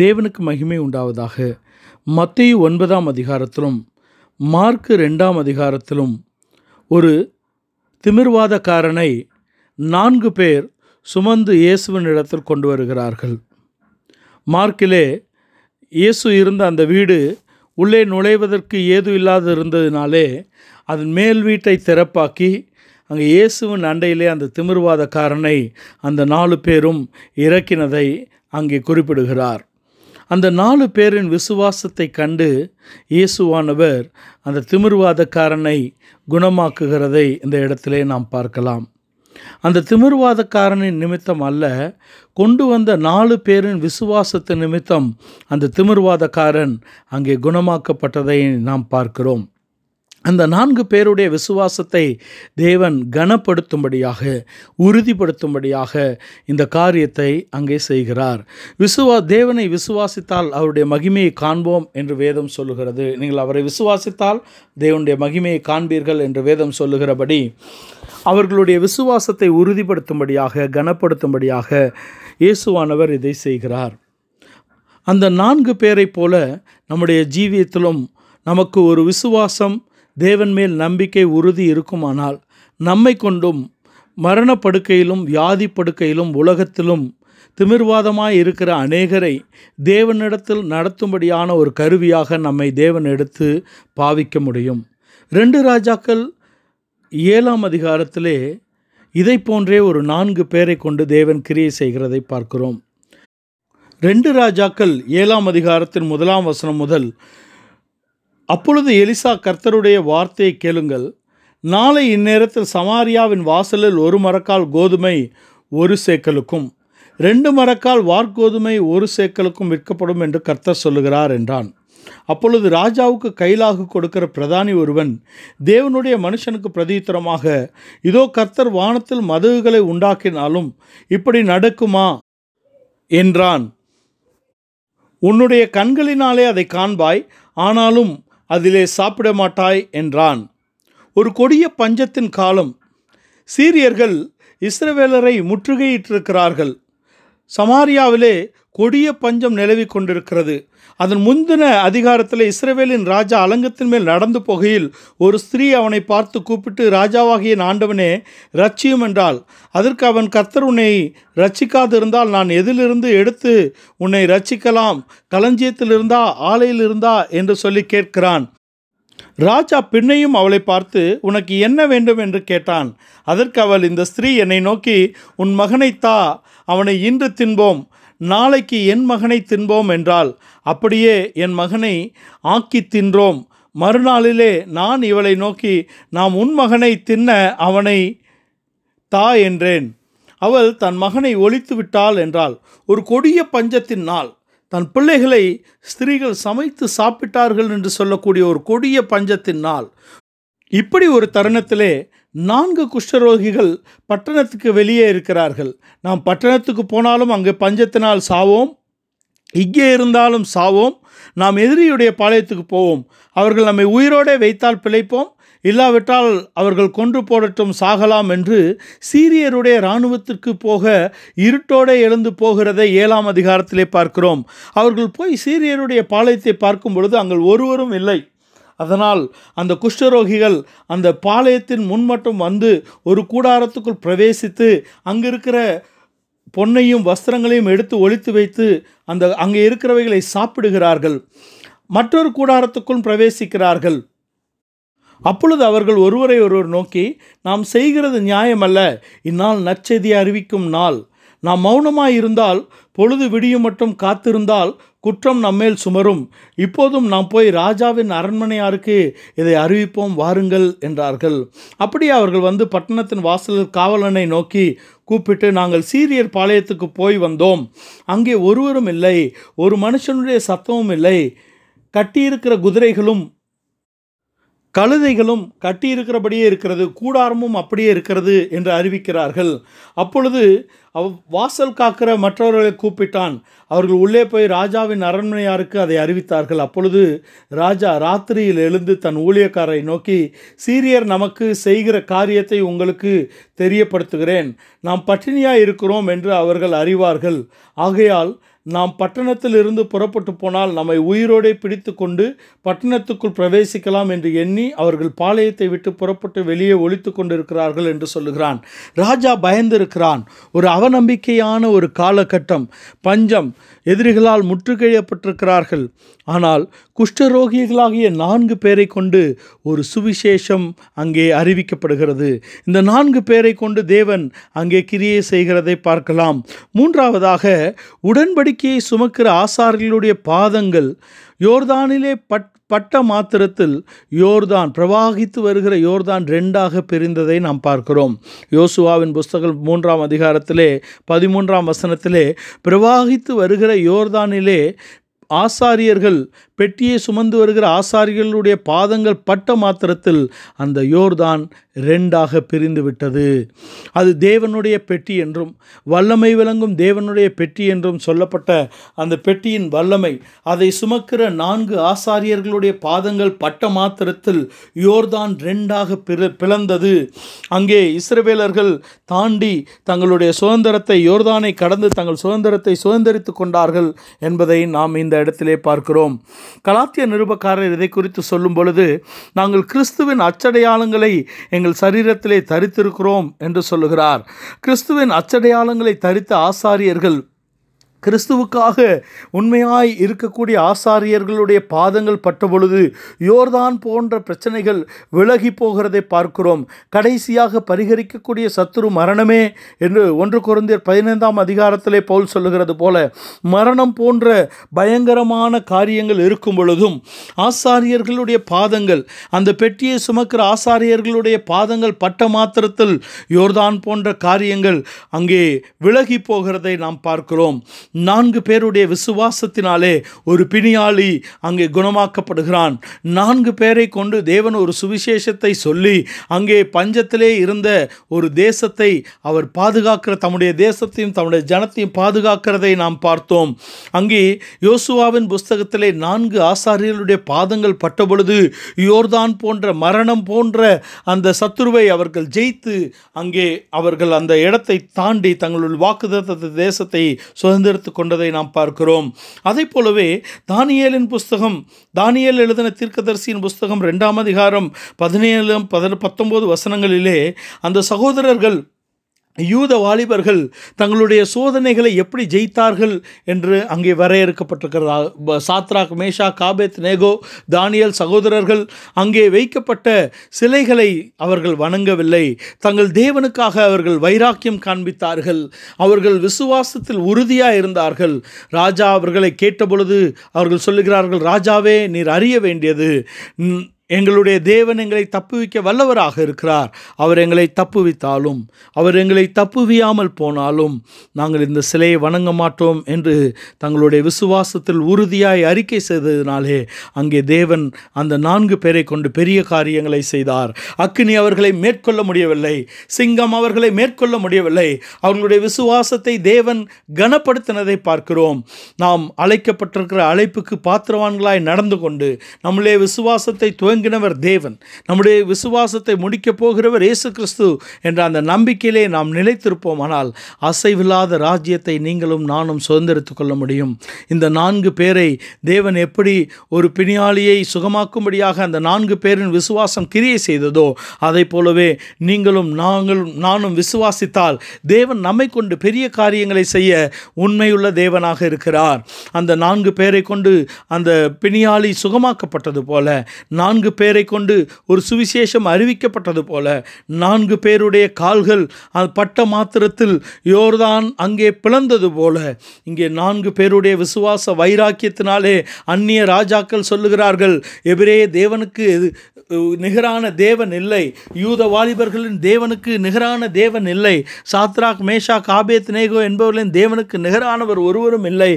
தேவனுக்கு மகிமை உண்டாவதாக. மத்திய ஒன்பதாம் அதிகாரத்திலும் மார்க்கு ரெண்டாம் அதிகாரத்திலும் ஒரு திமிர்வாதக்காரனை நான்கு பேர் சுமந்து இயேசுவின் இடத்தில் கொண்டு வருகிறார்கள். மார்க்கிலே இயேசு இருந்த அந்த வீடு உள்ளே நுழைவதற்கு ஏது இல்லாது இருந்ததினாலே அதன் மேல் வீட்டை திறப்பாக்கி அங்கே இயேசுவின் அண்டையிலே அந்த திமிர்வாதக்காரனை அந்த நாலு பேரும் இறக்கினதை அங்கே குறிப்பிடுகிறார். அந்த நாலு பேரின் விசுவாசத்தை கண்டு இயேசுவானவர் அந்த திமிர்வாதக்காரனை குணமாக்குகிறதை இந்த இடத்திலே நாம் பார்க்கலாம். அந்த திமிர்வாதக்காரனின் நிமித்தம் அல்ல கொண்டு வந்த நாலு பேரின் விசுவாசத்து நிமித்தம் அந்த திமிர்வாதக்காரன் அங்கே குணமாக்கப்பட்டதை நாம் பார்க்கிறோம். அந்த நான்கு பேருடைய விசுவாசத்தை தேவன் கனப்படுத்தும்படியாக உறுதிப்படுத்தும்படியாக இந்த காரியத்தை அங்கே செய்கிறார். விசுவா தேவனை விசுவாசித்தால் அவருடைய மகிமையை காண்போம் என்று வேதம் சொல்லுகிறது. நீங்கள் அவரை விசுவாசித்தால் தேவனுடைய மகிமையை காண்பீர்கள் என்று வேதம் சொல்லுகிறபடி அவர்களுடைய விசுவாசத்தை உறுதிப்படுத்தும்படியாக கனப்படுத்தும்படியாக இயேசுவானவர் இதை செய்கிறார். அந்த நான்கு பேரைப் போல நம்முடைய ஜீவியத்திலும் நமக்கு ஒரு விசுவாசம் தேவன் மேல் நம்பிக்கை உறுதி இருக்குமானால் நம்மை கொண்டும் மரணப்படுக்கையிலும் வியாதி படுக்கையிலும் உலகத்திலும் திமிர்வாதமாய் இருக்கிற அநேகரை தேவனிடத்தில் நடத்தும்படியான ஒரு கருவியாக நம்மை தேவன் எடுத்து பாவிக்க முடியும். ரெண்டு ராஜாக்கள் ஏழாம் அதிகாரத்திலே இதை போன்றே ஒரு நான்கு பேரை கொண்டு தேவன் கிரியை செய்கிறதை பார்க்கிறோம். ரெண்டு ராஜாக்கள் ஏழாம் அதிகாரத்தின் முதலாம் வசனம் முதல் அப்பொழுது எலிசா கர்த்தருடைய வார்த்தையை கேளுங்கள். நாளை இந்நேரத்தில் சமாரியாவின் வாசலில் ஒரு மரக்கால் கோதுமை ஒரு சேக்கலுக்கும் ரெண்டு மரக்கால் வார்கோதுமை ஒரு சேக்கலுக்கும் விற்கப்படும் என்று கர்த்தர் சொல்லுகிறார் என்றான். அப்பொழுது ராஜாவுக்கு கைலாகு கொடுக்கிற பிரதானி ஒருவன் தேவனுடைய மனுஷனுக்கு பிரதித்திரமாக இதோ கர்த்தர் வானத்தில் மதகுகளை உண்டாக்கினாலும் இப்படி நடக்குமா? என்றான். உன்னுடைய கண்களினாலே அதை காண்பாய் ஆனாலும் அதிலே சாப்பிட மாட்டாய் என்றான். ஒரு கொடிய பஞ்சத்தின் காலம் சீரியர்கள் இஸ்ரவேலரை முற்றுகையிட்டிருக்கிறார்கள். சமாரியாவிலே கொடிய பஞ்சம் நிலவி கொண்டிருக்கிறது. அதன் முந்தின அதிகாரத்தில் இஸ்ரேவேலின் ராஜா அலங்கத்தின் மேல் நடந்து போகையில் ஒரு ஸ்திரீ அவனை பார்த்து கூப்பிட்டு ராஜாவாகிய ஆண்டவனே ரட்சியும் என்றால் அதற்கு அவன் கர்த்தர் உன்னை ரட்சிக்காதிருந்தால் நான் எதிலிருந்து எடுத்து உன்னை ரட்சிக்கலாம் களஞ்சியத்தில் இருந்தா ஆலையில் இருந்தா என்று சொல்லி கேட்கிறான். ராஜா பின்னையும் அவளை பார்த்து உனக்கு என்ன வேண்டும்? என்று கேட்டான். அதற்கு அவள் இந்த ஸ்திரீ என்னை நோக்கி உன் மகனை தா அவனை இன்று தின்போம் நாளைக்கு என் மகனை தின்போம் என்றால் அப்படியே என் மகனை ஆக்கி தின்றோம். மறுநாளிலே நான் இவளை நோக்கி நாம் உன் மகனை தின்ன அவனை தா என்றேன். அவள் தன் மகனை ஒழித்து விட்டாள் என்றாள். ஒரு கொடிய பஞ்சத்தின் நாள். தன் பிள்ளைகளை ஸ்திரீகள் சமைத்து சாப்பிட்டார்கள் என்று சொல்லக்கூடிய ஒரு கொடிய பஞ்சத்தின் நாள். இப்படி ஒரு தருணத்திலே நான்கு குஷ்டரோகிகள் பட்டணத்துக்கு வெளியே இருக்கிறார்கள். நாம் பட்டணத்துக்கு போனாலும் அங்கே பஞ்சத்தினால் சாவோம். இங்கே இருந்தாலும் சாவோம். நாம் எதிரியுடைய பாளையத்துக்கு போவோம். அவர்கள் நம்மை உயிரோடே வைத்தால் பிழைப்போம். இல்லாவிட்டால் அவர்கள் கொன்று போடட்டும் சாகலாம் என்று சீரியருடைய இராணுவத்திற்கு போக இருட்டோடே எழுந்து போகிறதை ஏழாம் அதிகாரத்திலே பார்க்கிறோம். அவர்கள் போய் சீரியருடைய பாளையத்தை பார்க்கும் பொழுது அங்கே ஒருவரும் இல்லை. அதனால் அந்த குஷ்டரோகிகள் அந்த பாளையத்தின் முன் மட்டும் வந்து ஒரு கூடாரத்துக்குள் பிரவேசித்து அங்கே இருக்கிற பொன்னையும் வஸ்திரங்களையும் எடுத்து ஒழித்து வைத்து அந்த அங்கே இருக்கிறவைகளை சாப்பிடுகிறார்கள். மற்றொரு கூடாரத்துக்குள் பிரவேசிக்கிறார்கள். அப்பொழுது அவர்கள் ஒருவரை ஒருவர் நோக்கி நாம் செய்கிறது நியாயமல்ல. இந்நாள் நற்செய்தியை அறிவிக்கும் நாள். நாம் மௌனமாய் இருந்தால் பொழுது விடியும் மட்டும் காத்திருந்தால் குற்றம் நம்மேல் சுமரும். இப்போதும் நாம் போய் ராஜாவின் அரண்மனையாருக்கு இதை அறிவிப்போம் வாருங்கள் என்றார்கள். அப்படியே அவர்கள் வந்து பட்டணத்தின் வாசலில் காவலனை நோக்கி கூப்பிட்டு நாங்கள் சீரியர் பாளையத்துக்கு போய் வந்தோம். அங்கே ஒருவரும் இல்லை. ஒரு மனுஷனுடைய சத்தமும் இல்லை. கட்டியிருக்கிற குதிரைகளும் கழுதைகளும் கட்டியிருக்கிறபடியே இருக்கிறது கூடாரமும் அப்படியே இருக்கிறது என்று அறிவிக்கிறார்கள். அப்பொழுது அவ் வாசல் காக்கிற மற்றவர்களை கூப்பிட்டான். அவர்கள் உள்ளே போய் ராஜாவின் அரண்மனையாருக்கு அதை அறிவித்தார்கள். அப்பொழுது ராஜா ராத்திரியில் எழுந்து தன் ஊழியக்காரரை நோக்கி சீரியர் நமக்கு செய்கிற காரியத்தை உங்களுக்கு தெரியப்படுத்துகிறேன். நாம் பட்டினியாக இருக்கிறோம் என்று அவர்கள் அறிவார்கள். ஆகையால் நாம் பட்டணத்திலிருந்து புறப்பட்டு போனால் நம்மை உயிரோடே பிடித்து கொண்டு பட்டணத்துக்குள் பிரவேசிக்கலாம் என்று எண்ணி அவர்கள் பாளையத்தை விட்டு புறப்பட்டு வெளியே ஒழித்து கொண்டிருக்கிறார்கள் என்று சொல்லுகிறான். ராஜா பயந்திருக்கிறான். ஒரு அவநம்பிக்கையான ஒரு காலகட்டம். பஞ்சம் எதிரிகளால் முற்றுகையப்பட்டிருக்கிறார்கள் ஆனால் குஷ்டரோகிகளாகிய நான்கு பேரை கொண்டு ஒரு சுவிசேஷம் அங்கே அறிவிக்கப்படுகிறது. இந்த நான்கு பேரை கொண்டு தேவன் அங்கே கிரியை செய்கிறதை பார்க்கலாம். மூன்றாவதாக உடன்படிக்கையை சுமக்கிற ஆசாரியர்களுடைய பாதங்கள் யோர்தானிலே பட் பட்ட மாத்திரத்தில் யோர்தான் பிரவாகித்து வருகிற யோர்தான் ரெண்டாக பிரிந்ததை நாம் பார்க்கிறோம். யோசுவாவின் புஸ்தகம் மூன்றாம் அதிகாரத்திலே பதிமூன்றாம் வசனத்திலே பிரவாகித்து வருகிற யோர்தானிலே ஆசாரியர்கள் பெட்டியை சுமந்து வருகிற ஆசாரியர்களுடைய பாதங்கள் பட்ட மாத்திரத்தில் அந்த யோர்தான் ரெண்டாக பிரிந்து விட்டது. அது தேவனுடைய பெட்டி என்றும் வல்லமை விளங்கும் தேவனுடைய பெட்டி என்றும் சொல்லப்பட்ட அந்த பெட்டியின் வல்லமை அதை சுமக்கிற நான்கு ஆசாரியர்களுடைய பாதங்கள் பட்ட மாத்திரத்தில் யோர்தான் ரெண்டாக பிற பிளந்தது. அங்கே இஸ்ரவேலர்கள் தாண்டி தங்களுடைய சுதந்திரத்தை யோர்தானை கடந்து தங்கள் சுதந்திரத்தை சுதந்திரித்து கொண்டார்கள் என்பதை நாம் இந்த இடத்திலே பார்க்கிறோம். கலாத்திய நிருபக்காரர் இதை குறித்து சொல்லும் பொழுது நாங்கள் கிறிஸ்துவின் அச்சடையாளங்களை எங்கள் சரீரத்திலே தரித்திருக்கிறோம் என்று சொல்லுகிறார். கிறிஸ்துவின் அச்சடையாளங்களை தரித்த ஆசாரியர்கள் கிறிஸ்துவுக்காக உண்மையாய் இருக்கக்கூடிய ஆசாரியர்களுடைய பாதங்கள் பட்ட பொழுது யோர்தான் போன்ற பிரச்சனைகள் விலகி போகிறதை பார்க்கிறோம். கடைசியாக பரிகரிக்கக்கூடிய சத்துரு மரணமே என்று ஒன்று குறைந்தர் பதினைந்தாம் அதிகாரத்திலே பவுல் சொல்லுகிறது போல மரணம் போன்ற பயங்கரமான காரியங்கள் இருக்கும் பொழுதும் ஆசாரியர்களுடைய பாதங்கள் அந்த பெட்டியை சுமக்கிற ஆசாரியர்களுடைய பாதங்கள் பட்ட மாத்திரத்தில் யோர்தான் போன்ற காரியங்கள் அங்கே விலகி போகிறதை நாம் பார்க்கிறோம். நான்கு பேருடைய விசுவாசத்தினாலே ஒரு பிணியாளி அங்கே குணமாக்கப்படுகிறான். நான்கு பேரை கொண்டு தேவன் ஒரு சுவிசேஷத்தை சொல்லி அங்கே பஞ்சத்திலே இருந்த ஒரு தேசத்தை அவர் பாதுகாக்கிற தம்முடைய தேசத்தையும் தம்முடைய ஜனத்தையும் பாதுகாக்கிறதை நாம் பார்த்தோம். அங்கே யோசுவாவின் புஸ்தகத்திலே நான்கு ஆசாரியர்களுடைய பாதங்கள் பட்டபொழுது யோர்தான் போன்ற மரணம் போன்ற அந்த சத்துருவை அவர்கள் ஜெயித்து அங்கே அவர்கள் அந்த இடத்தை தாண்டி தங்களுடைய வாக்குதத்த தேசத்தை சுதந்திரத்தை கொண்டதை நாம் பார்க்கிறோம். அதை போலவே தானியலின் புஸ்தகம் தானியல் எழுதின தீர்க்கதரிசியின் புஸ்தகம் ரெண்டாம் அதிகாரம் பதினேழு பத பத்தொம்போது வசனங்களிலே அந்த சகோதரர்கள் யூத வாலிபர்கள் தங்களுடைய சோதனைகளை எப்படி ஜெயித்தார்கள் என்று அங்கே வரையறுக்கப்பட்டிருக்கிறதா? சாத்ராக் மேஷா காபேத் நேகோ தானியல் சகோதரர்கள் அங்கே வைக்கப்பட்ட சிலைகளை அவர்கள் வணங்கவில்லை. தங்கள் தேவனுக்காக அவர்கள் வைராக்கியம் காண்பித்தார்கள். அவர்கள் விசுவாசத்தில் உறுதியாக இருந்தார்கள். ராஜா அவர்களை கேட்டபொழுது அவர்கள் சொல்லுகிறார்கள் ராஜாவே நீர் அறிய வேண்டியது. எங்களுடைய தேவன் எங்களை தப்புவிக்க வல்லவராக இருக்கிறார். அவர் எங்களை தப்புவித்தாலும் அவர் எங்களை தப்புவியாமல் போனாலும் நாங்கள் இந்த சிலையை வணங்க மாட்டோம் என்று தங்களுடைய விசுவாசத்தில் உறுதியாய் அறிக்கை செய்ததினாலே அங்கே தேவன் அந்த நான்கு பேரை கொண்டு பெரிய காரியங்களை செய்தார். அக்னி அவர்களை மேற்கொள்ள முடியவில்லை சிங்கம் அவர்களை மேற்கொள்ள முடியவில்லை. அவர்களுடைய விசுவாசத்தை தேவன் கனப்படுத்தினதை பார்க்கிறோம். நாம் அழைக்கப்பட்டிருக்கிற அழைப்புக்கு பாத்திரவான்களாய் நடந்து கொண்டு நம்முடைய விசுவாசத்தை தொடங்கினவர் தேவன். நம்முடைய விசுவாசத்தை முடிக்கப் போகிறவர் இயேசு கிறிஸ்து என்ற அந்த நம்பிக்கையிலே நாம் நிலைத்திருப்போமானால் அசைவில்லாத ராஜ்யத்தை நீங்களும் நானும் சுதந்திரித்து கொள்ள முடியும். இந்த நான்கு பேரை தேவன் எப்படி ஒரு பிணியாளியை சுகமாக்கும்படியாக அந்த நான்கு பேரின் விசுவாசம் கிரியை செய்ததோ அதை போலவே நீங்களும் நாங்களும் நானும் விசுவாசித்தால் தேவன் நம்மை கொண்டு பெரிய காரியங்களை செய்ய உண்மையுள்ள தேவனாக இருக்கிறார். அந்த நான்கு பேரை கொண்டு அந்த பிணியாளி சுகமாக்கப்பட்டது போல நான்கு பேரை கொண்டு ஒரு சுவிசேஷம் அறிவிக்கப்பட்டது போல நான்கு பேருடைய கால்கள் அது பட்ட மாத்திரத்தில் யோர்தான் அங்கே பிளந்தது போல. இங்கே நான்கு பேருடைய விசுவாச வைராக்கியத்தினாலே அந்நிய ராஜாக்கள் சொல்லுகிறார்கள் எபிரே தேவனுக்கு நிகரான தேவன் இல்லை. யூத வாலிபர்களின் தேவனுக்கு நிகரான தேவன் இல்லை. சாத்ராக் மேஷாக் ஆபேத் நேகோ என்பவர்களின் தேவனுக்கு நிகரானவர் ஒருவரும் இல்லை.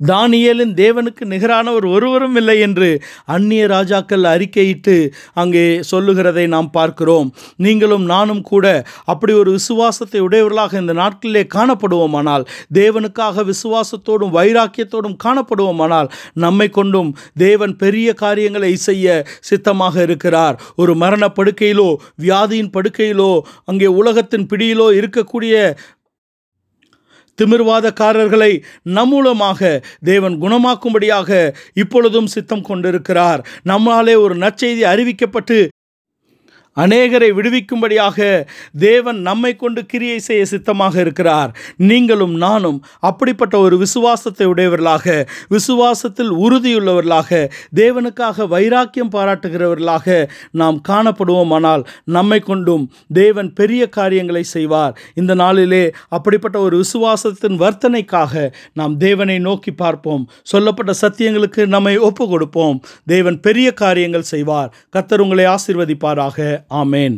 தானியலின் தேவனுக்கு நிகரானவர் ஒருவரும் இல்லை என்று அந்நிய ராஜாக்கள் அறிக்கையிட்டு அங்கே சொல்லுகிறதை நாம் பார்க்கிறோம். நீங்களும் நானும் கூட அப்படி ஒரு விசுவாசத்தை உடையவர்களாக இந்த நாட்களிலே காணப்படுவோமானால் தேவனுக்காக விசுவாசத்தோடும் வைராக்கியத்தோடும் காணப்படுவோமானால் நம்மை கொண்டும் தேவன் பெரிய காரியங்களை செய்ய சித்தமாக இருக்கிறார். ஒரு மரண படுக்கையிலோ வியாதியின் படுக்கையிலோ அங்கே உலகத்தின் பிடியிலோ இருக்கக்கூடிய திமிர்வாதக்காரர்களை நம்மூலமாக தேவன் குணமாக்கும்படியாக இப்பொழுதும் சித்தம் கொண்டிருக்கிறார். நம்மாலே ஒரு நற்செய்தி அறிவிக்கப்பட்டு அநேகரை விடுவிக்கும்படியாக தேவன் நம்மை கொண்டு கிரியை செய்ய சித்தமாக இருக்கிறார். நீங்களும் நானும் அப்படிப்பட்ட ஒரு விசுவாசத்தை உடையவர்களாக விசுவாசத்தில் உறுதியுள்ளவர்களாக தேவனுக்காக வைராக்கியம் பாராட்டுகிறவர்களாக நாம் காணப்படுவோமானால் நம்மை கொண்டும் தேவன் பெரிய காரியங்களை செய்வார். இந்த நாளிலே அப்படிப்பட்ட ஒரு விசுவாசத்தின் வர்த்தனைக்காக நாம் தேவனை நோக்கி பார்ப்போம். சொல்லப்பட்ட சத்தியங்களுக்கு நம்மை ஒப்பு கொடுப்போம் தேவன் பெரிய காரியங்கள் செய்வார். கத்தர் உங்களை ஆசிர்வதிப்பாராக. ஆமேன்